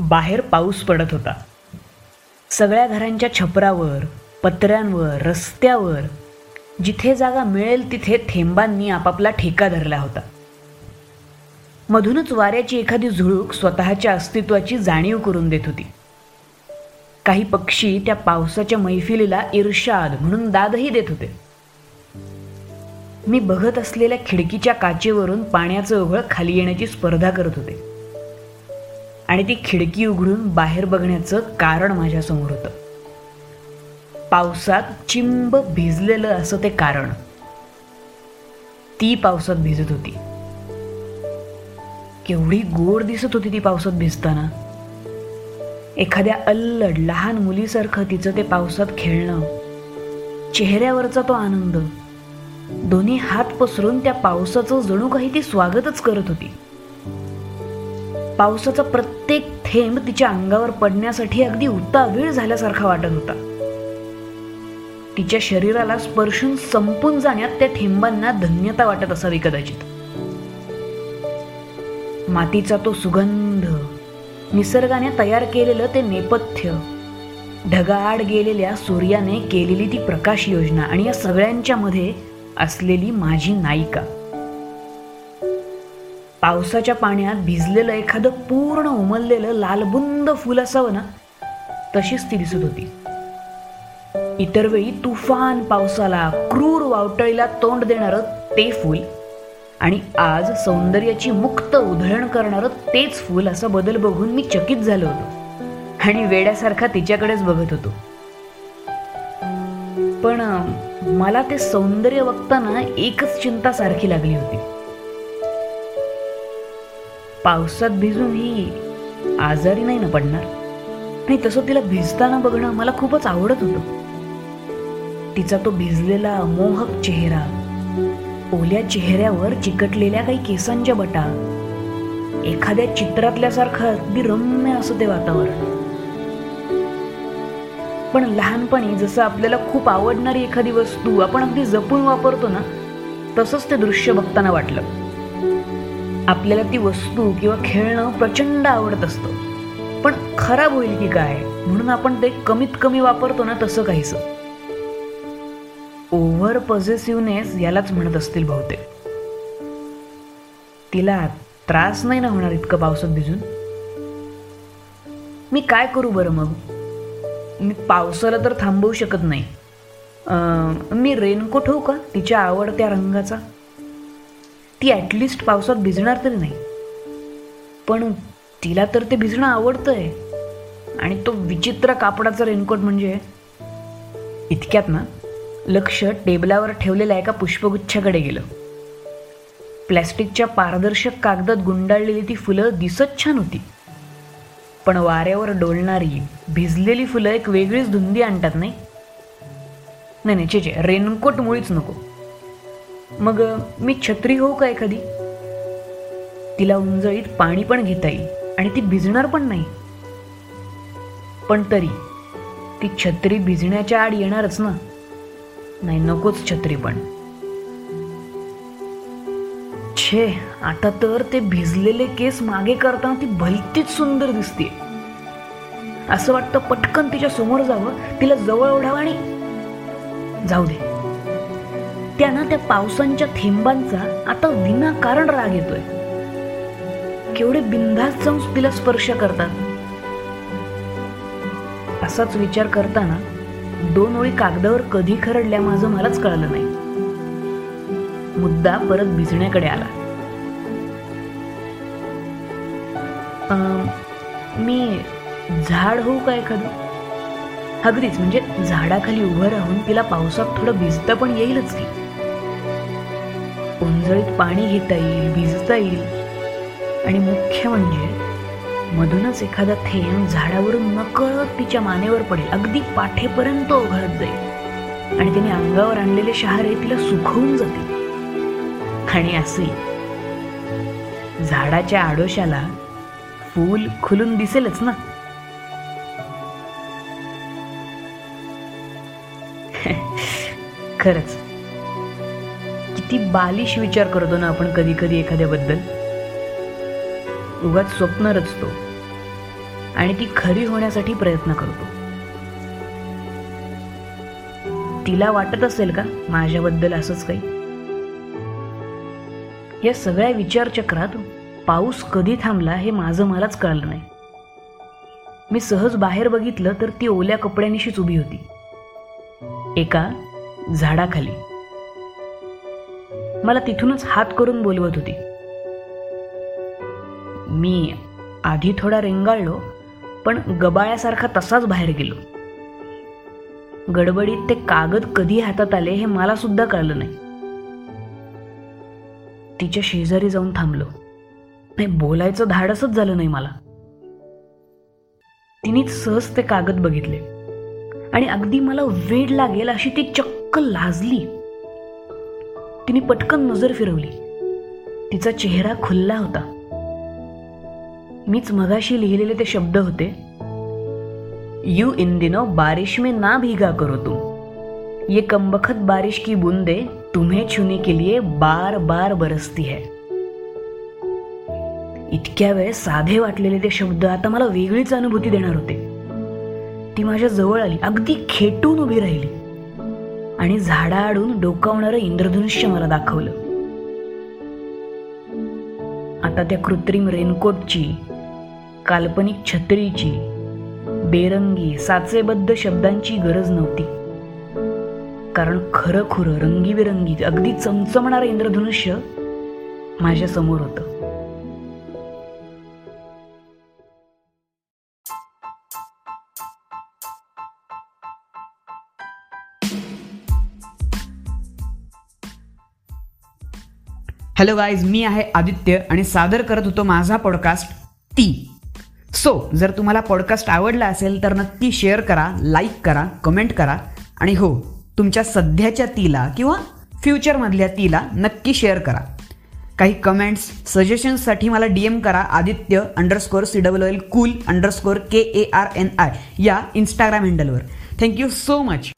बाहेर पाऊस पडत होता. सगळ्या घरांच्या छपरावर पत्र्यांवर रस्त्यावर जिथे जागा मिळेल तिथे थेंबांनी आपापला ठेका धरला होता. मधूनच वाऱ्याची एखादी झुळूक स्वतःच्या अस्तित्वाची जाणीव करून देत होती. काही पक्षी त्या पावसाच्या मैफिलीला इर्षाद म्हणून दादही देत होते. मी बघत असलेल्या खिडकीच्या काचेवरून पाण्याचं ओघळ खाली येण्याची स्पर्धा करत होते. आणि ती खिडकी उघडून बाहेर बघण्याचं कारण माझ्यासमोर होतं. पावसात चिंब भिजलेलं असं ते कारण. ती पावसात भिजत होती. केवढी गोड दिसत होती ती पावसात भिजताना. एखाद्या अल्लड लहान मुलीसारखं तिचं ते पावसात खेळणं. चेहऱ्यावरचा तो आनंद. दोन्ही हात पसरून त्या पावसाचं जणू काही ती स्वागतच करत होती. पावसाचा प्रत्येक थेंब तिच्या अंगावर पडण्यासाठी अगदी उतावीळ झाल्यासारखा वाटत होता. तिच्या शरीराला स्पर्शून संपून जाण्यात त्या थेंबांना धन्यता वाटत असावी कदाचित. मातीचा तो सुगंध निसर्गाने तयार केलेलं ते नेपथ्य ढगाआड गेलेल्या सूर्याने केलेली ती प्रकाश योजना आणि या सगळ्यांच्या मध्ये असलेली माझी नायिका. पावसाच्या पाण्यात भिजलेलं एखादं पूर्ण उमललेलं लालबुंद फुल असावं ना? तशीच ती दिसत होती. इतर वेळी तुफान पावसाला क्रूर वावटळीला तोंड देणारं ते फूल आणि आज सौंदर्याची मुक्त उधळण करणारं तेच फूल असा बदल बघून मी चकित झालो होतो आणि वेड्यासारखा तिच्याकडेच बघत होतो. पण मला ते सौंदर्य बघताना एकच चिंता सारखी लागली होती. पावसात भिजून ही आजारी नाही ना पडणार. नाही तसं तिला भिजताना बघणं मला खूपच आवडत होतं. तिचा तो भिजलेला अमोहक चेहरा ओल्या चेहऱ्यावर चिकटलेल्या काही केसांच्या बटा एखाद्या चित्रातल्यासारखं अगदी रम्य असं ते वातावरण. पण लहानपणी जसं आपल्याला खूप आवडणारी एखादी वस्तू आपण अगदी जपून वापरतो ना तसंच ते दृश्य बघताना वाटलं. आपल्याला ती वस्तू किंवा खेळणं प्रचंड आवडत असतं. पण खराब होईल की काय? म्हणून आपण ते कमीत कमी वापरतो ना तसं काहीसं. ओव्हर पॉझिटिव्हनेस यालाच म्हणत असतील बहुतेक. तिला त्रास नाही ना होणार इतकं पावसात भिजून? मी काय करू बरं मग? मी पावसाला तर थांबवू शकत नाही. मी रेनकोट होऊ का? तिच्या आवडत्या रंगाचा? ती ॲटलिस्ट पावसात भिजणार तरी नाही. पण तिला तर ते भिजणं आवडतंय. आणि तो विचित्र कापडाचा रेनकोट म्हणजे इतक्यात ना लक्ष टेबलावर ठेवलेल्या एका पुष्पगुच्छाकडे गेलं. प्लॅस्टिकच्या पारदर्शक कागदात गुंडाळलेली ती फुलं दिसत छान होती. पण वाऱ्यावर डोलणारी भिजलेली फुलं एक वेगळीच धुंदी आणतात नाही? नाही नाही छे रेनकोट मुळीच नको. मग मी छत्री होऊ का एखादी? तिला उंजळीत पाणी पण घेता येईल आणि ती भिजणार पण नाही. पण तरी ती छत्री भिजण्याच्या आड येणारच ना. नाही नकोच छत्री पण. छे आता तर ते भिजलेले केस मागे करताना ती भलतीच सुंदर दिसते असं वाटतं पटकन तिच्या समोर जावं तिला जवळ ओढावं आणि जाऊ दे. त्यांना त्या पावसांच्या थेंबांचा आता विनाकारण राग येतोय. केवढे बिनधास्त जाऊन तिला स्पर्श करतात. असाच विचार करताना दोन ओळी कागदावर कधी खरडल्या माझं मलाच कळलं नाही. मुद्दा परत भिजण्याकडे आला. अं, मी झाड होऊ का एखादं? अगदीच म्हणजे झाडाखाली उभं राहून तिला पावसात थोडं भिजतं पण येईलच की. उंजळीत पाणी घेता येईल भिजता येईल. आणि मुख्य म्हणजे मधूनच एखादा थेंब झाडावरून नकळत तिच्या मानेवर पडेल. अगदी पाठेपर्यंत ओघळत जाईल. आणि तिने अंगावर आणलेले शहारे तिला सुखवून जातील. आणि असे झाडाच्या आडोशाला फूल खुलून दिसेलच ना. खरंच किती बालिश विचार करतो ना आपण कधी कधी एखाद्याबद्दल. उगाच स्वप्न रचतो. आणि ती खरी होण्यासाठी प्रयत्न करतो. तिला वाटत असेल का माझ्याबद्दल असंच काही? या सगळ्या विचारचक्रात पाऊस कधी थांबला हे माझं मलाच कळलं नाही. मी सहज बाहेर बघितलं तर ती ओल्या कपड्यांनीशीच उभी होती. एका झाडाखाली. मला तिथूनच हात करून बोलवत होती. मी आधी थोडा रेंगाळलो पण गबाळ्यासारखा तसाच बाहेर गेलो. गडबडीत ते कागद कधी हातात आले हे मला सुद्धा कळलं नाही. तिच्या शेजारी जाऊन थांबलो. नाही बोलायचं धाडसच झालं नाही मला. तिनेच सहज ते कागद बघितले. आणि अगदी मला वेड लागेल अशी ती चक्क लाजली. तिने पटकन नजर फिरवली. तिचा चेहरा खुल्ला होता. मीच मगाशी लिहिलेले ते शब्द होते यू इन दिनो बारिश में ना भीगा करो तुम. ये कमबखत बारिश की बूंदे तुम्हें छूने के लिए बार बार बरसती है. इतक्या वेळ साधे वाटलेले ते शब्द आता मला वेगळीच अनुभूती देणार होते. ती माझ्या जवळ आली अगदी खेटून उभी राहिली. आणि झाडाआडून डोकावणारं इंद्रधनुष्य मला दाखवलं. आता त्या कृत्रिम रेनकोटची काल्पनिक छत्रीची बेरंगी साचेबद्ध शब्दांची गरज नव्हती. कारण खरं खुरं रंगीबिरंगी अगदी चमचमणारं इंद्रधनुष्य माझ्यासमोर होतं. हॅलो गाईज मी आहे आदित्य आणि सादर करत होतो माझा पॉडकास्ट ती सो जर तुम्हाला पॉडकास्ट आवडला असेल तर नक्की शेअर करा लाईक करा कमेंट करा. आणि हो तुमच्या सध्याच्या तीला किंवा फ्युचरमधल्या तीला नक्की शेअर करा. काही कमेंट्स सजेशन्ससाठी मला डी एम करा Aditya underscore C W L cool underscore K A R N I या इंस्टाग्राम हँडलवर थँक्यू सो मच